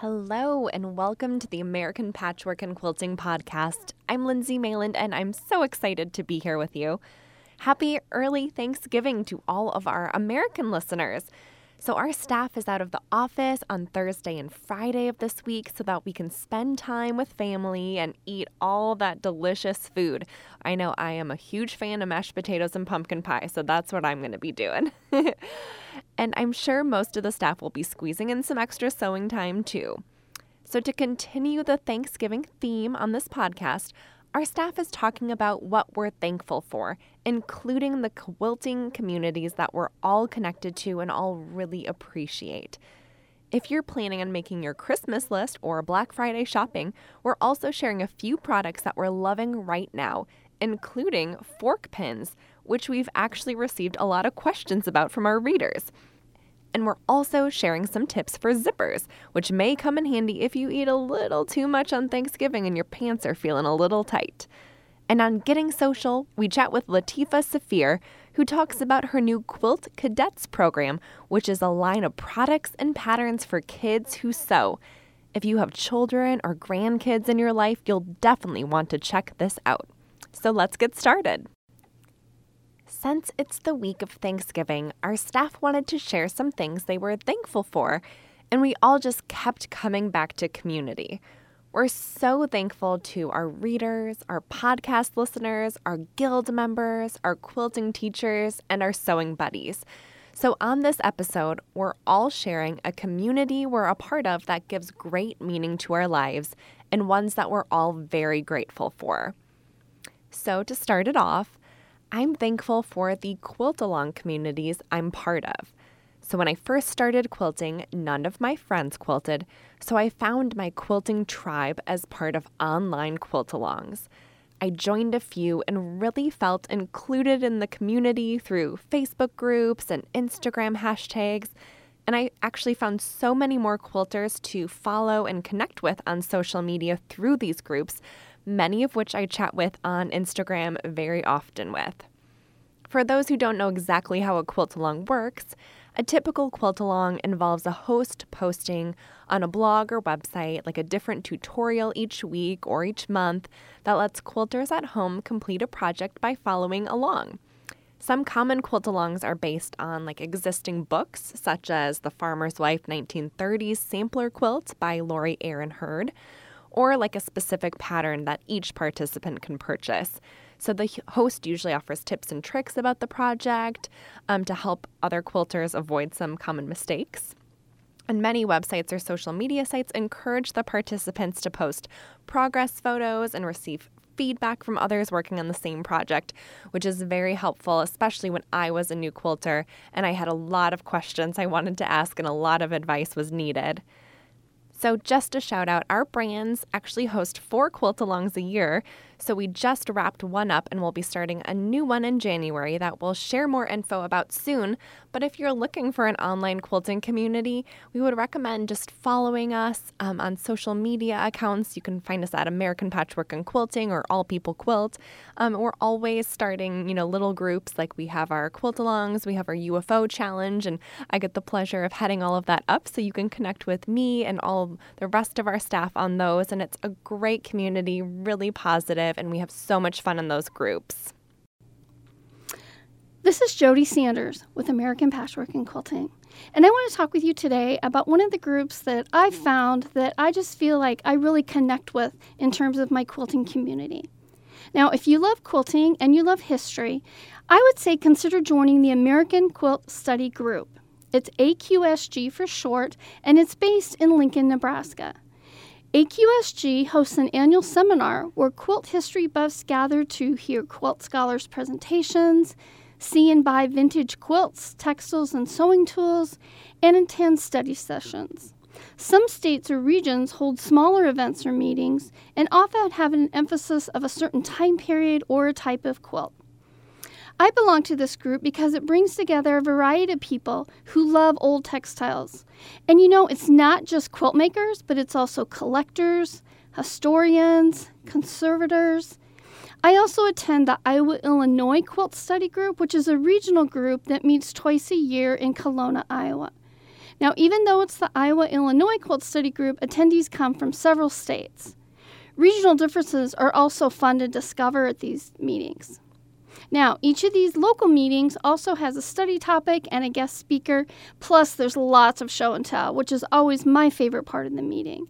Hello, and welcome to the American Patchwork and Quilting Podcast. I'm Lindsay Mayland, and I'm so excited to be here with you. Happy early Thanksgiving to all of our American listeners. So, our staff is out of the office on Thursday and Friday of this week so that we can spend time with family and eat all that delicious food. I know I am a huge fan of mashed potatoes and pumpkin pie, so that's what I'm going to be doing. and I'm sure most of the staff will be squeezing in some extra sewing time too. So, to continue the Thanksgiving theme on this podcast, our staff is talking about what we're thankful for, including the quilting communities that we're all connected to and all really appreciate. If you're planning on making your Christmas list or Black Friday shopping, we're also sharing a few products that we're loving right now, including fork pins, which we've actually received a lot of questions about from our readers. And we're also sharing some tips for zippers, which may come in handy if you eat a little too much on Thanksgiving and your pants are feeling a little tight. And on Getting Social, we chat with Latifah Saafir, who talks about her new Quilt Cadets program, which is a line of products and patterns for kids who sew. If you have children or grandkids in your life, you'll definitely want to check this out. So let's get started. Since it's the week of Thanksgiving, our staff wanted to share some things they were thankful for, and we all just kept coming back to community. We're so thankful to our readers, our podcast listeners, our guild members, our quilting teachers, and our sewing buddies. So, on this episode, we're all sharing a community we're a part of that gives great meaning to our lives and ones that we're all very grateful for. So, to start it off, I'm thankful for the quilt along communities I'm part of. So, when I first started quilting, none of my friends quilted, so I found my quilting tribe as part of online quilt alongs. I joined a few and really felt included in the community through Facebook groups and Instagram hashtags. And I actually found so many more quilters to follow and connect with on social media through these groups many of which I chat with on Instagram very often with. For those who don't know exactly how a quilt along works, a typical quilt along involves a host posting on a blog or website like a different tutorial each week or each month that lets quilters at home complete a project by following along. Some common quilt alongs are based on like existing books such as The Farmer's Wife 1930s Sampler Quilt by Laurie Aaron Hird, or like a specific pattern that each participant can purchase. So the host usually offers tips and tricks about the project um, to help other quilters avoid some common mistakes. And many websites or social media sites encourage the participants to post progress photos and receive feedback from others working on the same project, which is very helpful, especially when I was a new quilter and I had a lot of questions I wanted to ask and a lot of advice was needed. So, just a shout out our brands actually host four quilt alongs a year. So, we just wrapped one up and we'll be starting a new one in January that we'll share more info about soon. But if you're looking for an online quilting community, we would recommend just following us um, on social media accounts. You can find us at American Patchwork and Quilting or All People Quilt. Um, we're always starting, you know, little groups like we have our quilt alongs, we have our UFO challenge, and I get the pleasure of heading all of that up so you can connect with me and all the rest of our staff on those. And it's a great community, really positive, and we have so much fun in those groups. This is Jody Sanders with American Patchwork and Quilting. And I want to talk with you today about one of the groups that I found that I just feel like I really connect with in terms of my quilting community. Now, if you love quilting and you love history, I would say consider joining the American Quilt Study Group. It's AQSG for short, and it's based in Lincoln, Nebraska. AQSG hosts an annual seminar where quilt history buffs gather to hear quilt scholars' presentations, see and buy vintage quilts, textiles, and sewing tools, and attend study sessions. Some states or regions hold smaller events or meetings and often have an emphasis of a certain time period or a type of quilt. I belong to this group because it brings together a variety of people who love old textiles. And you know, it's not just quilt makers, but it's also collectors, historians, conservators, I also attend the Iowa Illinois Quilt Study Group, which is a regional group that meets twice a year in Kalona, Iowa. Now, even though it's the Iowa Illinois Quilt Study Group, attendees come from several states. Regional differences are also fun to discover at these meetings. Now, each of these local meetings also has a study topic and a guest speaker, plus, there's lots of show and tell, which is always my favorite part of the meeting.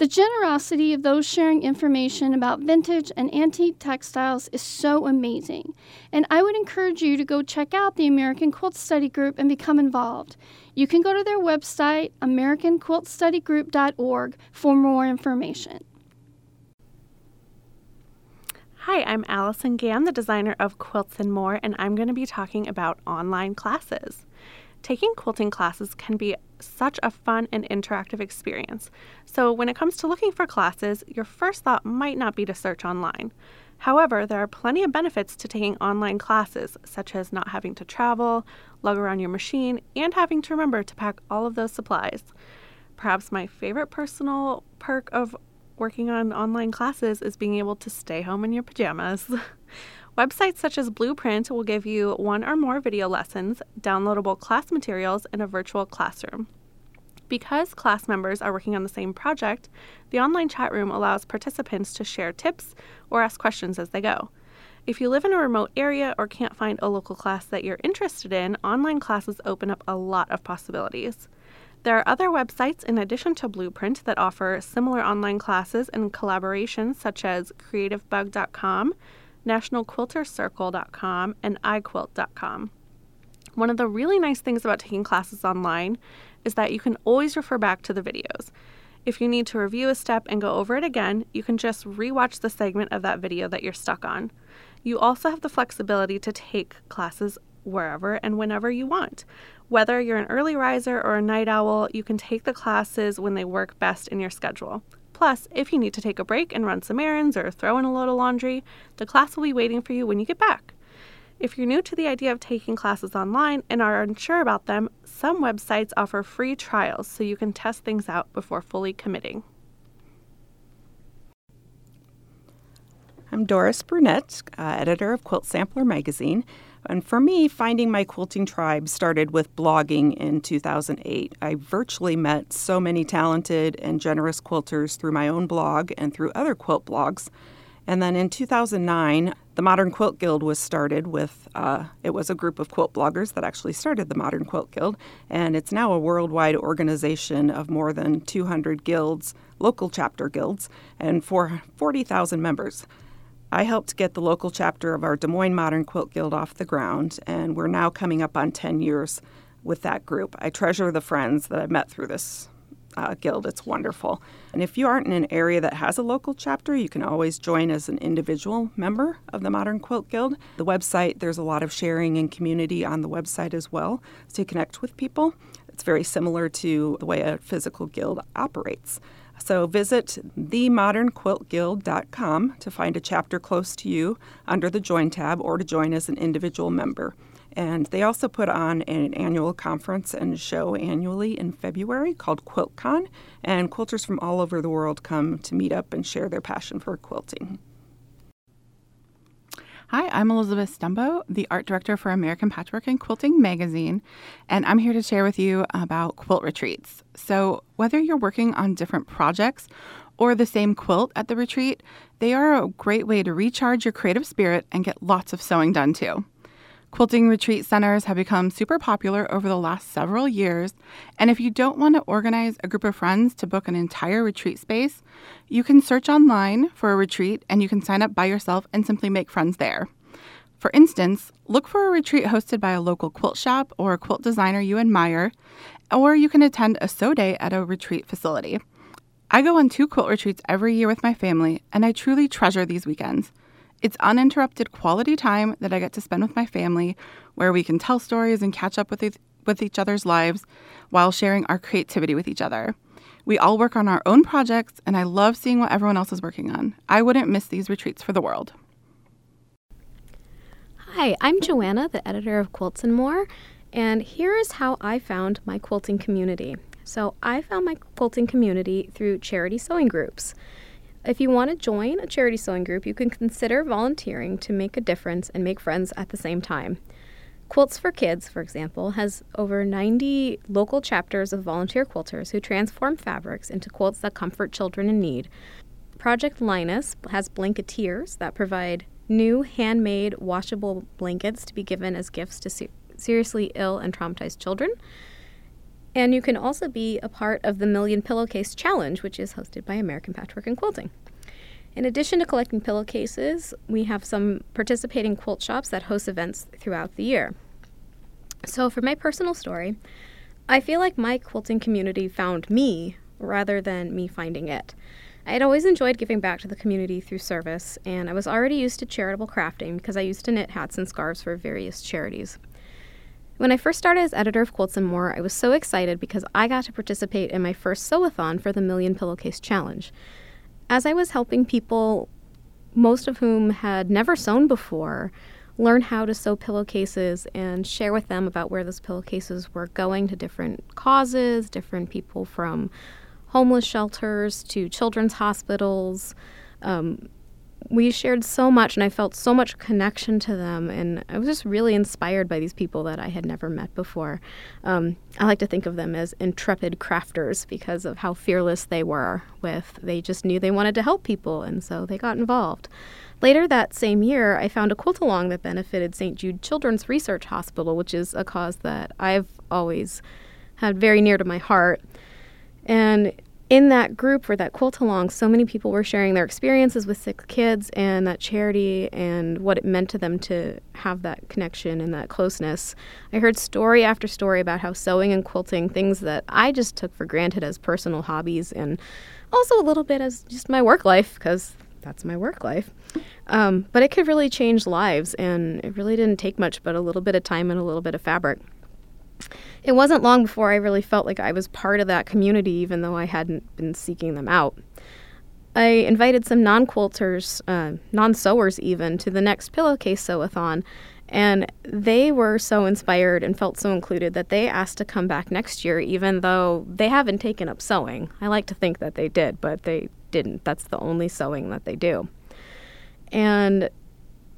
The generosity of those sharing information about vintage and antique textiles is so amazing, and I would encourage you to go check out the American Quilt Study Group and become involved. You can go to their website, AmericanQuiltStudyGroup.org, for more information. Hi, I'm Alison Gamm, the designer of Quilts and More, and I'm going to be talking about online classes. Taking quilting classes can be such a fun and interactive experience. So, when it comes to looking for classes, your first thought might not be to search online. However, there are plenty of benefits to taking online classes, such as not having to travel, lug around your machine, and having to remember to pack all of those supplies. Perhaps my favorite personal perk of working on online classes is being able to stay home in your pajamas. Websites such as Blueprint will give you one or more video lessons, downloadable class materials, and a virtual classroom. Because class members are working on the same project, the online chat room allows participants to share tips or ask questions as they go. If you live in a remote area or can't find a local class that you're interested in, online classes open up a lot of possibilities. There are other websites in addition to Blueprint that offer similar online classes and collaborations, such as CreativeBug.com, NationalQuilterCircle.com, and iQuilt.com. One of the really nice things about taking classes online is that you can always refer back to the videos. If you need to review a step and go over it again, you can just rewatch the segment of that video that you're stuck on. You also have the flexibility to take classes wherever and whenever you want. Whether you're an early riser or a night owl, you can take the classes when they work best in your schedule. Plus, if you need to take a break and run some errands or throw in a load of laundry, the class will be waiting for you when you get back. If you're new to the idea of taking classes online and are unsure about them, some websites offer free trials so you can test things out before fully committing. I'm Doris Brunette, uh, editor of Quilt Sampler magazine. And for me, finding my quilting tribe started with blogging in 2008. I virtually met so many talented and generous quilters through my own blog and through other quilt blogs. And then in 2009, the Modern Quilt Guild was started with, uh, it was a group of quilt bloggers that actually started the Modern Quilt Guild. And it's now a worldwide organization of more than 200 guilds, local chapter guilds, and for 40,000 members. I helped get the local chapter of our Des Moines Modern Quilt Guild off the ground, and we're now coming up on 10 years with that group. I treasure the friends that I've met through this uh, guild. It's wonderful. And if you aren't in an area that has a local chapter, you can always join as an individual member of the Modern Quilt Guild. The website, there's a lot of sharing and community on the website as well, so you connect with people. It's very similar to the way a physical guild operates. So visit themodernquiltguild.com to find a chapter close to you under the Join tab or to join as an individual member. And they also put on an annual conference and show annually in February called QuiltCon, and quilters from all over the world come to meet up and share their passion for quilting. Hi, I'm Elizabeth Stumbo, the art director for American Patchwork and Quilting magazine, and I'm here to share with you about quilt retreats. So, whether you're working on different projects or the same quilt at the retreat, they are a great way to recharge your creative spirit and get lots of sewing done too. Quilting retreat centers have become super popular over the last several years, and if you don't want to organize a group of friends to book an entire retreat space, you can search online for a retreat and you can sign up by yourself and simply make friends there. For instance, look for a retreat hosted by a local quilt shop or a quilt designer you admire, or you can attend a sew day at a retreat facility. I go on two quilt retreats every year with my family, and I truly treasure these weekends. It's uninterrupted quality time that I get to spend with my family where we can tell stories and catch up with, e- with each other's lives while sharing our creativity with each other. We all work on our own projects, and I love seeing what everyone else is working on. I wouldn't miss these retreats for the world. Hi, I'm Joanna, the editor of Quilts and More, and here is how I found my quilting community. So, I found my quilting community through charity sewing groups. If you want to join a charity sewing group, you can consider volunteering to make a difference and make friends at the same time. Quilts for Kids, for example, has over 90 local chapters of volunteer quilters who transform fabrics into quilts that comfort children in need. Project Linus has blanketeers that provide new handmade washable blankets to be given as gifts to se- seriously ill and traumatized children. And you can also be a part of the Million Pillowcase Challenge, which is hosted by American Patchwork and Quilting. In addition to collecting pillowcases, we have some participating quilt shops that host events throughout the year. So, for my personal story, I feel like my quilting community found me rather than me finding it. I had always enjoyed giving back to the community through service, and I was already used to charitable crafting because I used to knit hats and scarves for various charities. When I first started as editor of Quilts and More, I was so excited because I got to participate in my first sewathon for the Million Pillowcase Challenge. As I was helping people, most of whom had never sewn before, learn how to sew pillowcases and share with them about where those pillowcases were going to different causes, different people from homeless shelters to children's hospitals. Um, we shared so much and I felt so much connection to them and I was just really inspired by these people that I had never met before. Um, I like to think of them as intrepid crafters because of how fearless they were with they just knew they wanted to help people and so they got involved. Later that same year, I found a quilt along that benefited St. Jude Children's Research Hospital, which is a cause that I've always had very near to my heart. And in that group for that quilt along, so many people were sharing their experiences with sick kids and that charity and what it meant to them to have that connection and that closeness. I heard story after story about how sewing and quilting, things that I just took for granted as personal hobbies and also a little bit as just my work life, because that's my work life. Um, but it could really change lives, and it really didn't take much but a little bit of time and a little bit of fabric it wasn't long before I really felt like I was part of that community, even though I hadn't been seeking them out. I invited some non quilters, uh, non sewers even, to the next pillowcase sewathon, and they were so inspired and felt so included that they asked to come back next year, even though they haven't taken up sewing. I like to think that they did, but they didn't. That's the only sewing that they do. And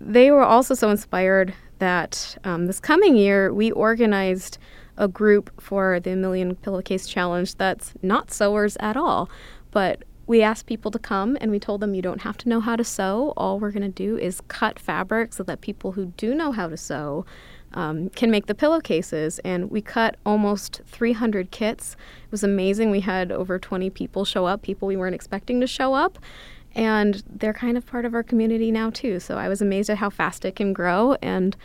they were also so inspired that um, this coming year we organized a group for the Million Pillowcase Challenge that's not sewers at all. But we asked people to come and we told them you don't have to know how to sew. All we're going to do is cut fabric so that people who do know how to sew um, can make the pillowcases. And we cut almost 300 kits. It was amazing. We had over 20 people show up, people we weren't expecting to show up. And they're kind of part of our community now, too. So I was amazed at how fast it can grow. And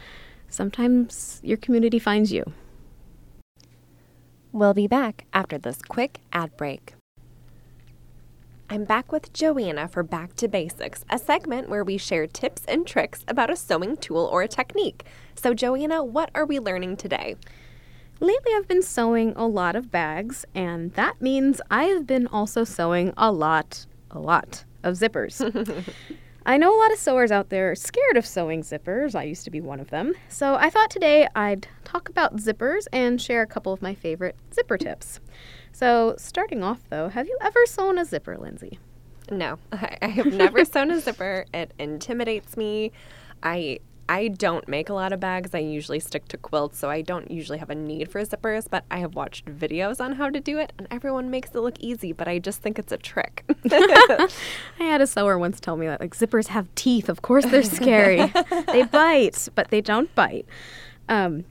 sometimes your community finds you. We'll be back after this quick ad break. I'm back with Joanna for Back to Basics, a segment where we share tips and tricks about a sewing tool or a technique. So, Joanna, what are we learning today? Lately, I've been sewing a lot of bags, and that means I have been also sewing a lot, a lot of zippers. I know a lot of sewers out there are scared of sewing zippers. I used to be one of them. So I thought today I'd talk about zippers and share a couple of my favorite zipper tips. So, starting off though, have you ever sewn a zipper, Lindsay? No, I have never sewn a zipper. It intimidates me. I I don't make a lot of bags. I usually stick to quilts, so I don't usually have a need for zippers, but I have watched videos on how to do it, and everyone makes it look easy, but I just think it's a trick. I had a sewer once tell me that like zippers have teeth. Of course they're scary. they bite, but they don't bite. Um,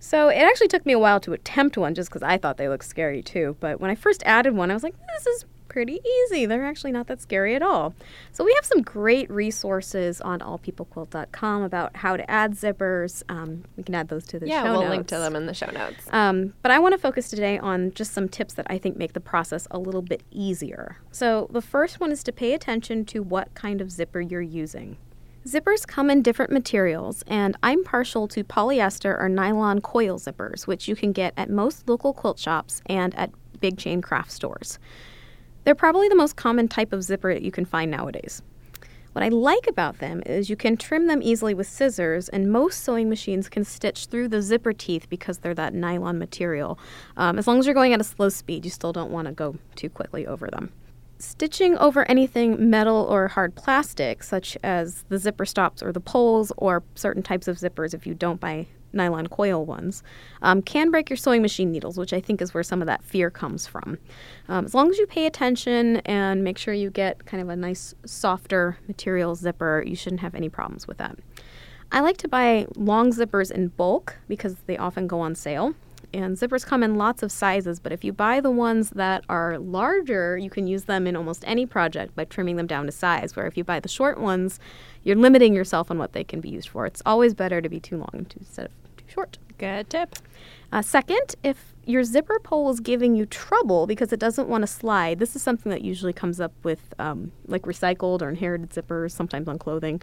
so it actually took me a while to attempt one just because I thought they looked scary too. But when I first added one, I was like, this is pretty easy. They're actually not that scary at all. So we have some great resources on allpeoplequilt.com about how to add zippers. Um, we can add those to the yeah, show we'll notes. link to them in the show notes. Um, but I want to focus today on just some tips that I think make the process a little bit easier. So the first one is to pay attention to what kind of zipper you're using. Zippers come in different materials, and I'm partial to polyester or nylon coil zippers, which you can get at most local quilt shops and at big chain craft stores. They're probably the most common type of zipper that you can find nowadays. What I like about them is you can trim them easily with scissors, and most sewing machines can stitch through the zipper teeth because they're that nylon material. Um, as long as you're going at a slow speed, you still don't want to go too quickly over them. Stitching over anything metal or hard plastic, such as the zipper stops or the poles or certain types of zippers, if you don't buy nylon coil ones, um, can break your sewing machine needles, which I think is where some of that fear comes from. Um, as long as you pay attention and make sure you get kind of a nice, softer material zipper, you shouldn't have any problems with that. I like to buy long zippers in bulk because they often go on sale. And zippers come in lots of sizes, but if you buy the ones that are larger, you can use them in almost any project by trimming them down to size. Where if you buy the short ones, you're limiting yourself on what they can be used for. It's always better to be too long instead of too short. Good tip. Uh, second, if your zipper pull is giving you trouble because it doesn't want to slide, this is something that usually comes up with um, like recycled or inherited zippers, sometimes on clothing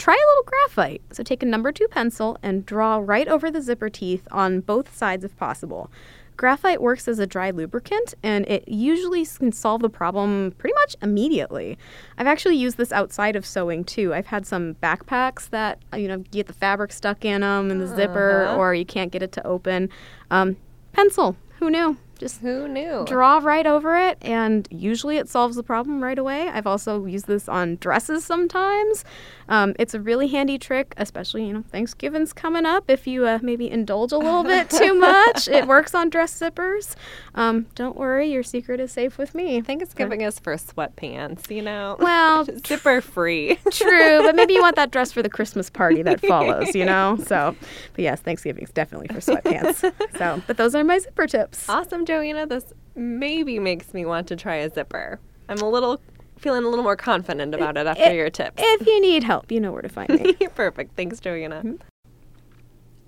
try a little graphite. So take a number two pencil and draw right over the zipper teeth on both sides if possible. Graphite works as a dry lubricant and it usually can solve the problem pretty much immediately. I've actually used this outside of sewing too. I've had some backpacks that, you know, get the fabric stuck in them in the uh-huh. zipper or you can't get it to open. Um, pencil, who knew? Just who knew? Draw right over it, and usually it solves the problem right away. I've also used this on dresses sometimes. Um, it's a really handy trick, especially you know Thanksgiving's coming up. If you uh, maybe indulge a little bit too much, it works on dress zippers. Um, don't worry, your secret is safe with me. Thanksgiving is for sweatpants, you know. Well, zipper free. true, but maybe you want that dress for the Christmas party that follows, you know. So, but yes, Thanksgiving's definitely for sweatpants. so, but those are my zipper tips. Awesome, Joanna. This maybe makes me want to try a zipper. I'm a little feeling a little more confident about it after your tips. If you need help, you know where to find me. Perfect. Thanks, Joanna. Mm-hmm.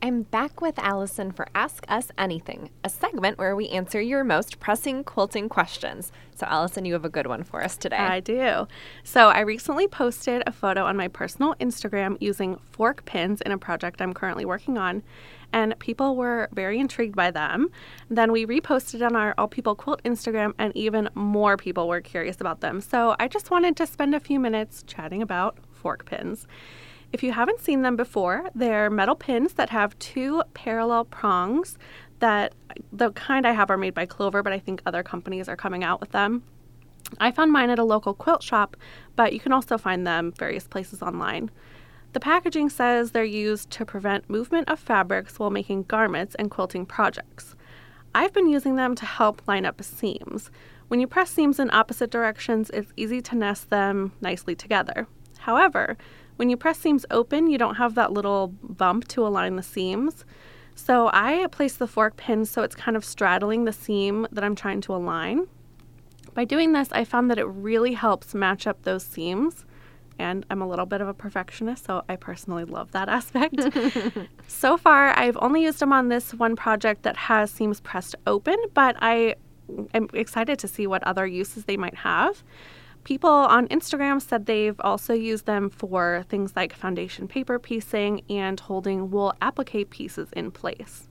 I'm back with Alison for Ask Us Anything, a segment where we answer your most pressing quilting questions. So, Alison, you have a good one for us today. I do. So, I recently posted a photo on my personal Instagram using fork pins in a project I'm currently working on, and people were very intrigued by them. Then we reposted on our All People Quilt Instagram, and even more people were curious about them. So, I just wanted to spend a few minutes chatting about fork pins. If you haven't seen them before, they're metal pins that have two parallel prongs that the kind I have are made by Clover, but I think other companies are coming out with them. I found mine at a local quilt shop, but you can also find them various places online. The packaging says they're used to prevent movement of fabrics while making garments and quilting projects. I've been using them to help line up seams. When you press seams in opposite directions, it's easy to nest them nicely together. However, when you press seams open, you don't have that little bump to align the seams. So I place the fork pin so it's kind of straddling the seam that I'm trying to align. By doing this, I found that it really helps match up those seams. And I'm a little bit of a perfectionist, so I personally love that aspect. so far, I've only used them on this one project that has seams pressed open, but I am excited to see what other uses they might have. People on Instagram said they've also used them for things like foundation paper piecing and holding wool applique pieces in place.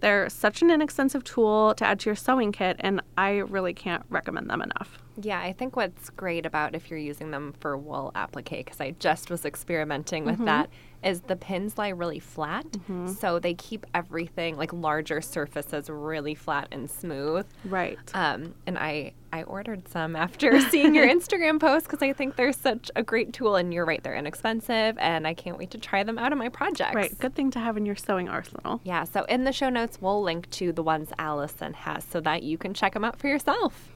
They're such an inexpensive tool to add to your sewing kit, and I really can't recommend them enough. Yeah, I think what's great about if you're using them for wool applique, because I just was experimenting with mm-hmm. that, is the pins lie really flat. Mm-hmm. So they keep everything, like larger surfaces, really flat and smooth. Right. Um, and I, I ordered some after seeing your Instagram post because I think they're such a great tool. And you're right, they're inexpensive. And I can't wait to try them out of my projects. Right. Good thing to have in your sewing arsenal. Yeah. So in the show notes, we'll link to the ones Alison has so that you can check them out for yourself.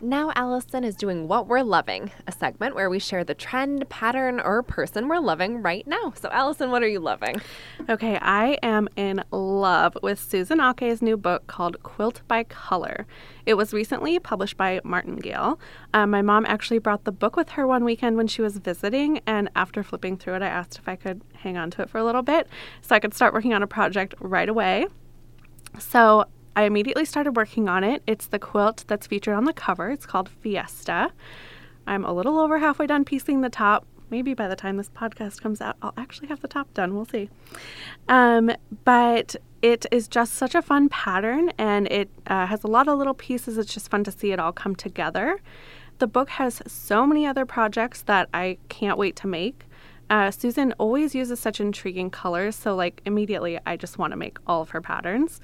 Now, Alison is doing What We're Loving, a segment where we share the trend, pattern, or person we're loving right now. So, Alison, what are you loving? Okay, I am in love with Susan Ache's new book called Quilt by Color. It was recently published by Martingale. Um, my mom actually brought the book with her one weekend when she was visiting, and after flipping through it, I asked if I could hang on to it for a little bit so I could start working on a project right away. So I immediately started working on it. It's the quilt that's featured on the cover. It's called Fiesta. I'm a little over halfway done piecing the top. Maybe by the time this podcast comes out, I'll actually have the top done. We'll see. Um, but it is just such a fun pattern and it uh, has a lot of little pieces. It's just fun to see it all come together. The book has so many other projects that I can't wait to make. Uh, Susan always uses such intriguing colors, so like immediately I just want to make all of her patterns.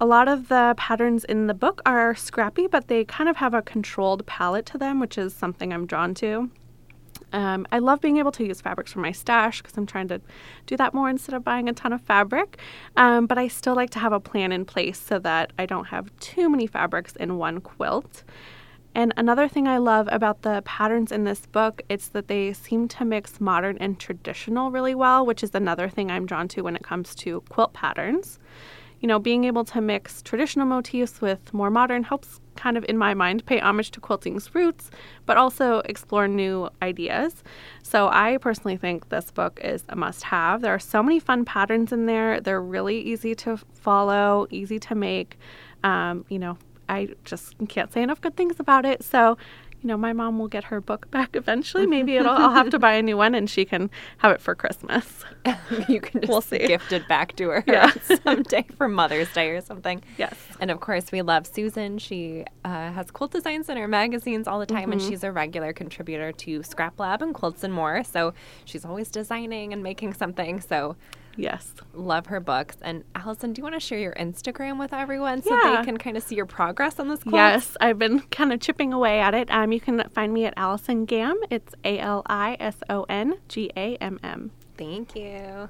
A lot of the patterns in the book are scrappy, but they kind of have a controlled palette to them, which is something I'm drawn to. Um, I love being able to use fabrics from my stash because I'm trying to do that more instead of buying a ton of fabric. Um, but I still like to have a plan in place so that I don't have too many fabrics in one quilt. And another thing I love about the patterns in this book, it's that they seem to mix modern and traditional really well, which is another thing I'm drawn to when it comes to quilt patterns. You know, being able to mix traditional motifs with more modern helps kind of in my mind pay homage to quilting's roots, but also explore new ideas. So I personally think this book is a must have. There are so many fun patterns in there. They're really easy to follow, easy to make. Um, you know, I just can't say enough good things about it. So, you know, my mom will get her book back eventually. Maybe it'll, I'll have to buy a new one and she can have it for Christmas. you can just We'll see. gift it back to her Yeah. someday for Mother's Day or something. Yes. And of course, we love Susan. She uh, has quilt designs in her magazines all the time, and she's a regular contributor to Scrap Lab and Quilts and More. So she's always designing and making something. So Yes. love her books. And Alison, do you want to share your Instagram with everyone so Yeah. they can kind of see your progress on this quilt? Yes, I've been kind of chipping away at it. Um, you can find me at Alison Gamm. It's A L I S O N G A M M. Thank you.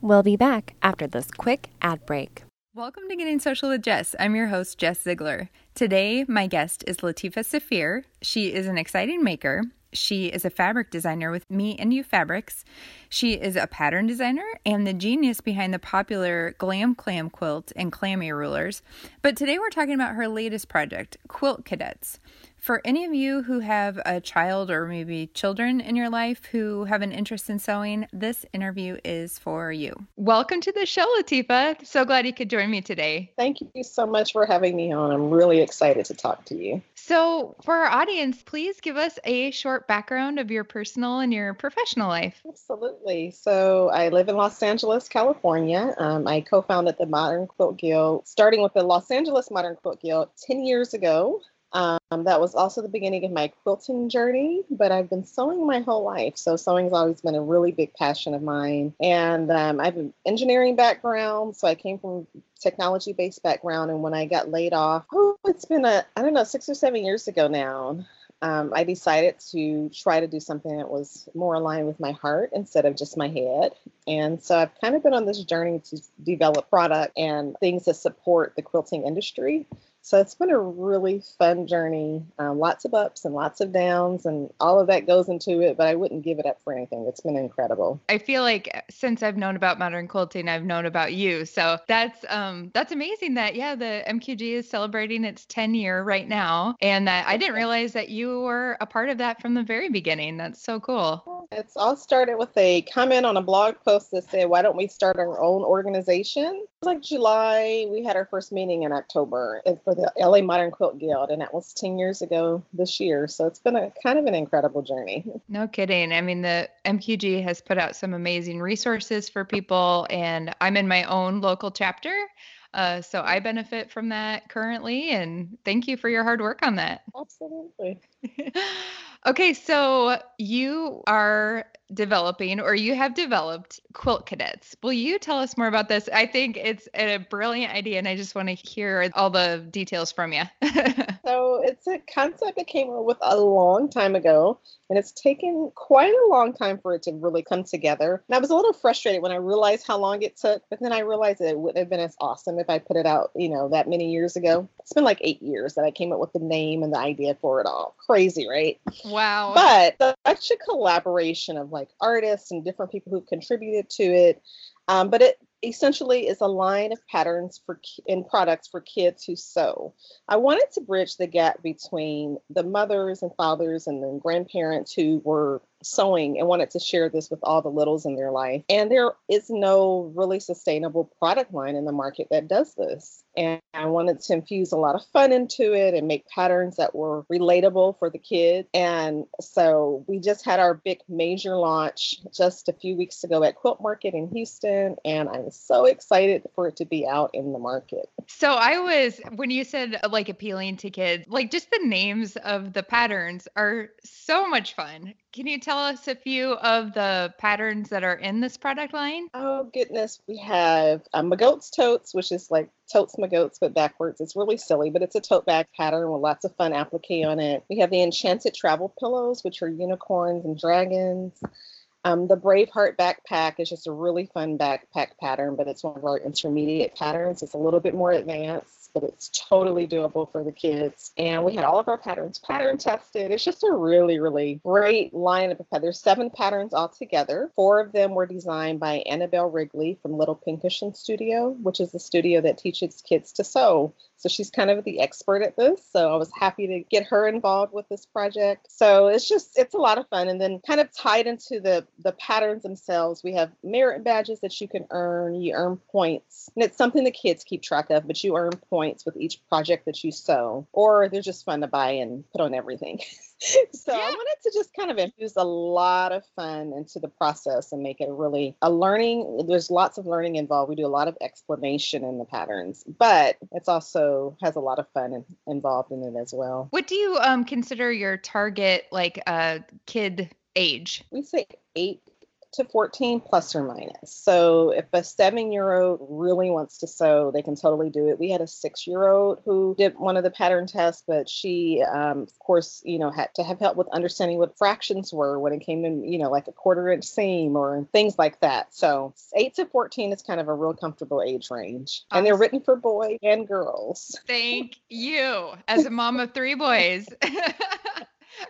We'll be back after this quick ad break. Welcome to Getting Social with Jess. I'm your host, Jess Ziegler. Today, my guest is Latifah Saafir. She is an exciting maker. She is a fabric designer with Me and You Fabrics. She is a pattern designer and the genius behind the popular Glam Clam quilt and clammy rulers. But today we're talking about her latest project, Quilt Cadets. For any of you who have a child or maybe children in your life who have an interest in sewing, this interview is for you. Welcome to the show, Latifah. So glad you could join me today. Thank you so much for having me on. I'm really excited to talk to you. So, for our audience, please give us a short background of your personal and your professional life. Absolutely. So, I live in Los Angeles, California. Um, I co founded the Modern Quilt Guild, starting with the Los Angeles Modern Quilt Guild 10 years ago. Um, that was also the beginning of my quilting journey, but I've been sewing my whole life. So, sewing's always been a really big passion of mine. And um, I have an engineering background. So, I came from technology based background. And when I got laid off, oh, it's been a, I don't know, six or seven years ago now. Um, I decided to try to do something that was more aligned with my heart instead of just my head. And so I've kind of been on this journey to develop product and things that support the quilting industry. So it's been a really fun journey. Um, lots of ups and lots of downs, and all of that goes into it. But I wouldn't give it up for anything. It's been incredible. I feel like since I've known about modern quilting, I've known about you. So that's um that's amazing that yeah, the MQG is celebrating its 10 year right now, and that I didn't realize that you were a part of that from the very beginning. That's so cool. It's all started with a comment on a blog post that said, "Why don't we start our own organization?" It was like July. We had our first meeting in October and for the LA Modern Quilt Guild, and that was 10 years ago this year. So it's been a kind of an incredible journey. No kidding. I mean, the MQG has put out some amazing resources for people, and I'm in my own local chapter. Uh, so I benefit from that currently, and thank you for your hard work on that. Absolutely. okay, so you are developing or you have developed quilt cadets. Will you tell us more about this? I think it's a brilliant idea, and I just want to hear all the details from you. So it's a concept that came up with a long time ago, and it's taken quite a long time for it to really come together. And I was a little frustrated when I realized how long it took, but then I realized that it wouldn't have been as awesome if I put it out, you know, that many years ago. It's been like eight years that I came up with the name and the idea for it all. Crazy, right? wow. But such a collaboration of like artists and different people who contributed to it. Um, but it essentially is a line of patterns for and products for kids who sew. I wanted to bridge the gap between the mothers and fathers and the grandparents who were sewing and wanted to share this with all the littles in their life. And there is no really sustainable product line in the market that does this. And I wanted to infuse a lot of fun into it and make patterns that were relatable for the kids. And so we just had our big major launch just a few weeks ago at Quilt Market in Houston. And I'm so excited for it to be out in the market. So I was when you said uh, like appealing to kids, like just the names of the patterns are so much fun. Can you tell us a few of the patterns that are in this product line? Oh goodness, we have um, Magoats totes, which is like totes Magoats but backwards. It's really silly, but it's a tote bag pattern with lots of fun applique on it. We have the Enchanted Travel Pillows, which are unicorns and dragons. Um, the Braveheart backpack is just a really fun backpack pattern, but it's one of our intermediate patterns. It's a little bit more advanced but it's totally doable for the kids. And we had all of our patterns pattern tested. It's just a really, really great lineup of patterns. There's seven patterns altogether. Four of them were designed by Annabel Wrigley from Little Pincushion Studio, which is the studio that teaches kids to sew. So she's kind of the expert at this. So I was happy to get her involved with this project. So it's just it's a lot of fun. And then kind of tied into the the patterns themselves, we have merit badges that you can earn. You earn points. And it's something the kids keep track of, but you earn points with each project that you sew. Or they're just fun to buy and put on everything. so yeah. I wanted to just kind of infuse a lot of fun into the process and make it really a learning. There's lots of learning involved. We do a lot of explanation in the patterns, but it's also has a lot of fun in, involved in it as well. What do you um, consider your target like uh, kid age? We say eight to 14 plus or minus. So if a seven year old really wants to sew, they can totally do it. We had a six year old who did one of the pattern tests, but she, um, of course, you know, had to have help with understanding what fractions were when it came in, you know, like a quarter inch seam or things like that. So eight to 14 is kind of a real comfortable age range. And they're written for boys and girls. Thank you. As a mom of three boys.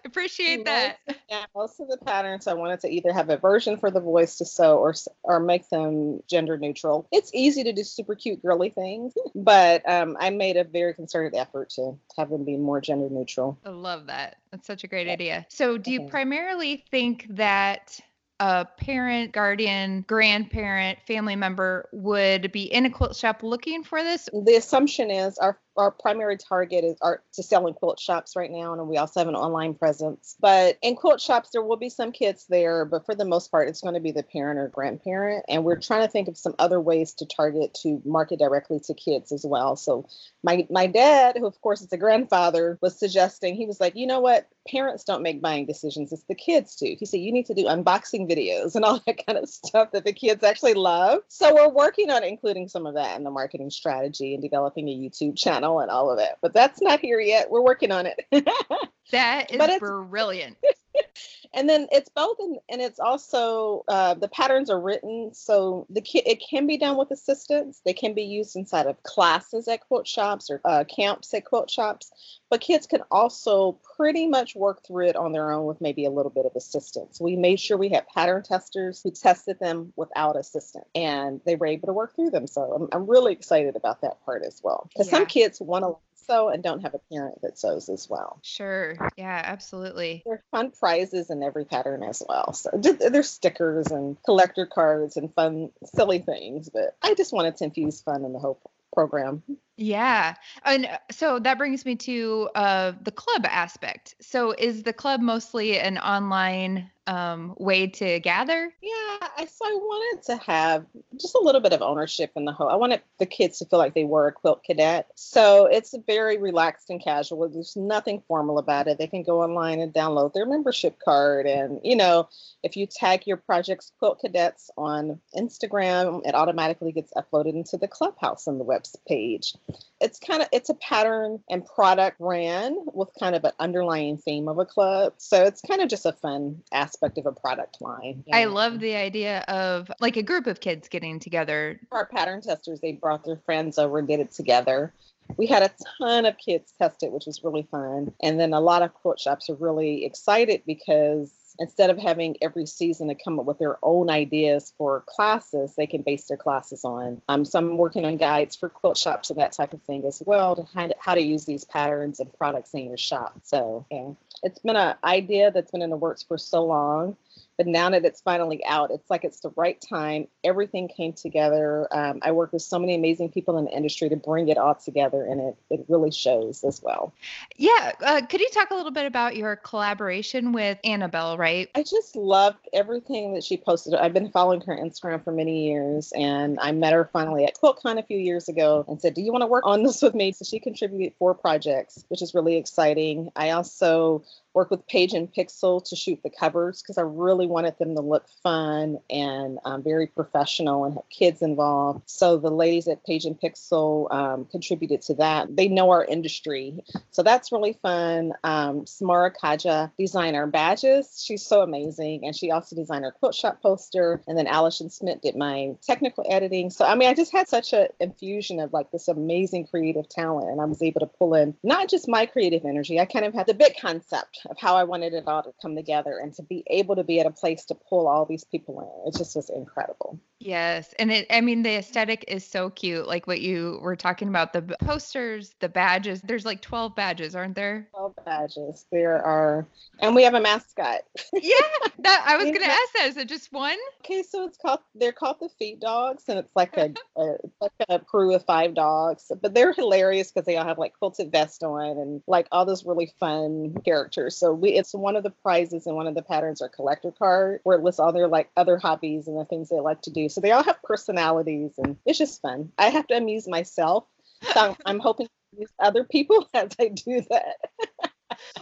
Appreciate that. yeah, most of the patterns I wanted to either have a version for the voice to sew or or make them gender neutral. It's easy to do super cute girly things, but um, I made a very concerted effort to have them be more gender neutral. I love that. That's such a great yeah. idea. So, do you okay. primarily think that a parent, guardian, grandparent, family member would be in a quilt shop looking for this? The assumption is our our primary target is are to sell in quilt shops right now, and we also have an online presence. But in quilt shops, there will be some kids there, but for the most part, it's going to be the parent or grandparent. And we're trying to think of some other ways to target to market directly to kids as well. So my my dad, who of course is a grandfather, was suggesting he was like, you know what, parents don't make buying decisions; it's the kids do. He said you need to do unboxing videos and all that kind of stuff that the kids actually love. So we're working on including some of that in the marketing strategy and developing a YouTube channel and all of it. But that's not here yet. We're working on it. that is brilliant. and then it's both and, and it's also uh, the patterns are written so the ki- it can be done with assistance. They can be used inside of classes at quilt shops or uh, camps at quilt shops. But kids can also pretty much work through it on their own with maybe a little bit of assistance. We made sure we had pattern testers who tested them without assistance and they were able to work through them. So i'm, I'm really excited about that part as well. Because yeah. some kids want to sew and don't have a parent that sews as well. Sure. Yeah, absolutely. There are fun prizes in every pattern as well. So there's stickers and collector cards and fun, silly things. But I just wanted to infuse fun in the whole program. Yeah. And uh, so that brings me to uh, the club aspect. So is the club mostly an online um, way to gather? Yeah, I, so I wanted to have just a little bit of ownership in the whole. I wanted the kids to feel like they were a quilt cadet. So it's very relaxed and casual. There's nothing formal about it. They can go online and download their membership card. And, you know, if you tag your project's quilt cadets on Instagram, it automatically gets uploaded into the clubhouse on the web page it's kind of it's a pattern and product ran with kind of an underlying theme of a club so it's kind of just a fun aspect of a product line i love the idea of like a group of kids getting together. Our pattern testers they brought their friends over and did it together. We had a ton of kids test it which was really fun. And then a lot of quilt shops are really excited because instead of having every season to come up with their own ideas for classes, they can base their classes on. Um, so I'm working on guides for quilt shops and that type of thing as well to find how to use these patterns and products in your shop. So yeah, it's been an idea that's been in the works for so long but now that it's finally out, it's like it's the right time. Everything came together. Um, I work with so many amazing people in the industry to bring it all together, and it, it really shows as well. Yeah. Uh, could you talk a little bit about your collaboration with Annabel, right? I just loved everything that she posted. I've been following her Instagram for many years, and I met her finally at QuiltCon a few years ago and said, Do you want to work on this with me? So she contributed four projects, which is really exciting. I also worked with Page and Pixel to shoot the covers because I really wanted them to look fun and um, very professional and have kids involved. So the ladies at Page and Pixel um, contributed to that. They know our industry, so that's really fun. Um, Samarra Khaja designed our badges. She's so amazing, and she also designed our quilt shop poster. And then Allison Smith did my technical editing. So I mean, I just had such an infusion of like this amazing creative talent, and I was able to pull in not just my creative energy. I kind of had the big concept of how I wanted it all to come together, and to be able to be at a place to pull all these people in. It just was incredible. Yes. And it, I mean, the aesthetic is so cute. Like what you were talking about the posters, the badges. There's like 12 badges, aren't there? 12 badges. There are, and we have a mascot. yeah. That I was going to ask that. Is it just one? Okay. So it's called, they're called the feet dogs, and it's like a, a like a crew of five dogs, but they're hilarious because they all have like quilted vests on and like all those really fun characters. So we, it's one of the prizes and one of the patterns are collector card where it lists all their like other hobbies and the things they like to do. So they all have personalities and it's just fun. I have to amuse myself. So I'm hoping to amuse other people as I do that.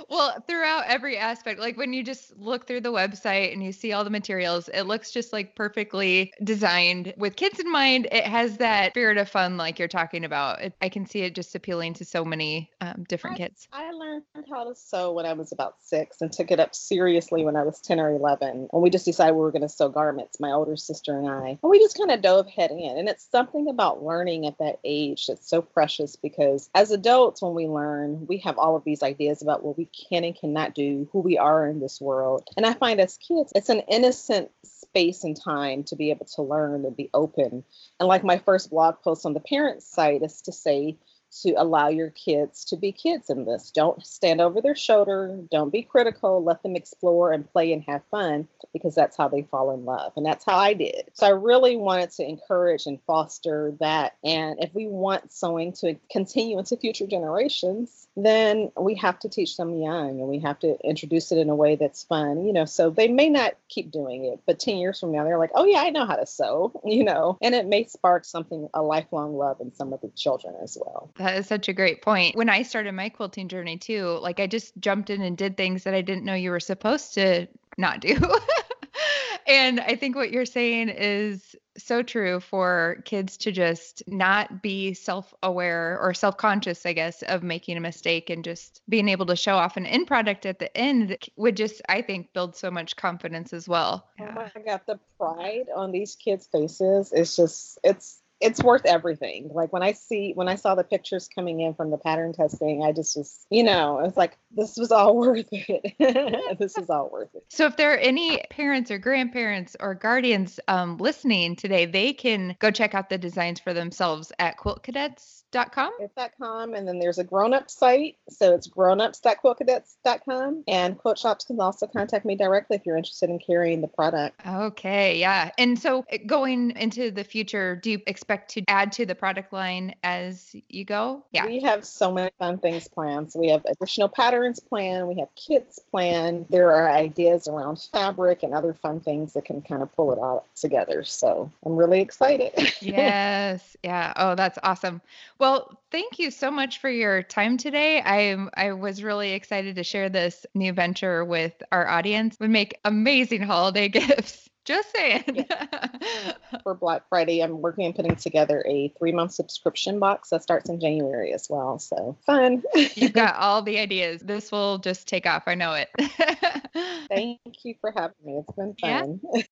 well, throughout every aspect, like when you just look through the website and you see all the materials, it looks just like perfectly designed with kids in mind. It has that spirit of fun, like you're talking about. It, I can see it just appealing to so many um, different I, kids. I learned how to sew when I was about six and took it up seriously when I was 10 or 11. And we just decided we were going to sew garments, my older sister and I. And we just kind of dove head in. And it's something about learning at that age that's so precious because as adults, when we learn, we have all of these ideas about what we can and cannot do, who we are in this world. And I find as kids, it's an innocent space and time to be able to learn and be open. And like my first blog post on the parent site is to say, to allow your kids to be kids in this. Don't stand over their shoulder. Don't be critical. Let them explore and play and have fun because that's how they fall in love. And that's how I did. So I really wanted to encourage and foster that. And if we want sewing to continue into future generations, then we have to teach them young and we have to introduce it in a way that's fun, you know. So they may not keep doing it, but 10 years from now, they're like, oh, yeah, I know how to sew, you know, and it may spark something, a lifelong love in some of the children as well. That is such a great point. When I started my quilting journey too, like I just jumped in and did things that I didn't know you were supposed to not do. and I think what you're saying is so true for kids to just not be self aware or self conscious, I guess, of making a mistake and just being able to show off an end product at the end would just, I think, build so much confidence as well. Oh my God, the pride on these kids' faces is just, it's, it's worth everything. Like when I see when I saw the pictures coming in from the pattern testing, I just was, you know, it's like this was all worth it. this is all worth it. So if there are any parents or grandparents or guardians um, listening today, they can go check out the designs for themselves at quiltcadets.com. It's.com and then there's a grown-up site, so it's grownups.quiltcadets.com and quilt shops can also contact me directly if you're interested in carrying the product. Okay, yeah. And so eh, going into the future, do you expect expect to add to the product line as you go? Yeah. We have so many fun things planned. So we have additional patterns planned, we have kits planned. There are ideas around fabric and other fun things that can kind of pull it all together. So I'm really excited. yes. Yeah. Oh, that's awesome. Well, thank you so much for your time today. I I was really excited to share this new venture with our audience. We make amazing holiday gifts. Just saying. yeah. For Black Friday, I'm working on putting together a three month subscription box that starts in January as well. So fun. You've got all the ideas. This will just take off. I know it. Thank you for having me. It's been fun. Yeah.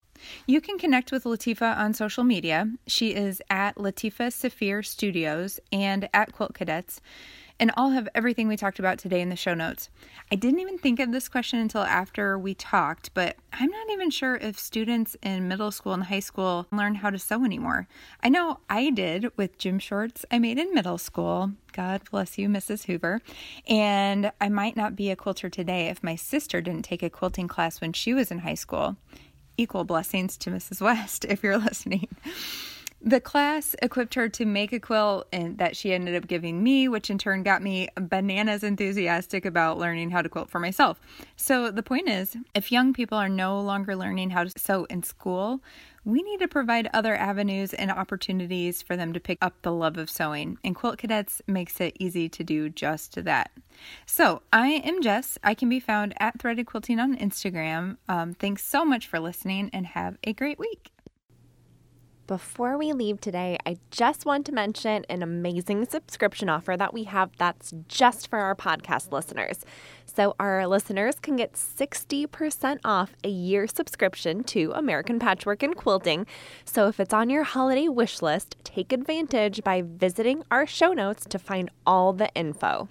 You can connect with Latifah on social media. She is at Latifah Saafir Studios and at Quilt Cadets and I'll have everything we talked about today in the show notes. I didn't even think of this question until after we talked, but I'm not even sure if students in middle school and high school learn how to sew anymore. I know I did with gym shorts I made in middle school. God bless you, Mrs. Hoover. And I might not be a quilter today if my sister didn't take a quilting class when she was in high school. Equal blessings to Mrs. West if you're listening. The class equipped her to make a quilt and that she ended up giving me, which in turn got me bananas enthusiastic about learning how to quilt for myself. So the point is, if young people are no longer learning how to sew in school, we need to provide other avenues and opportunities for them to pick up the love of sewing, and Quilt Cadets makes it easy to do just that. So, I am Jess. I can be found at Threaded Quilting on Instagram. Um, thanks so much for listening, and have a great week. Before we leave today, I just want to mention an amazing subscription offer that we have that's just for our podcast listeners. So, our listeners can get 60% off a year subscription to American Patchwork and Quilting. So, if it's on your holiday wish list, take advantage by visiting our show notes to find all the info.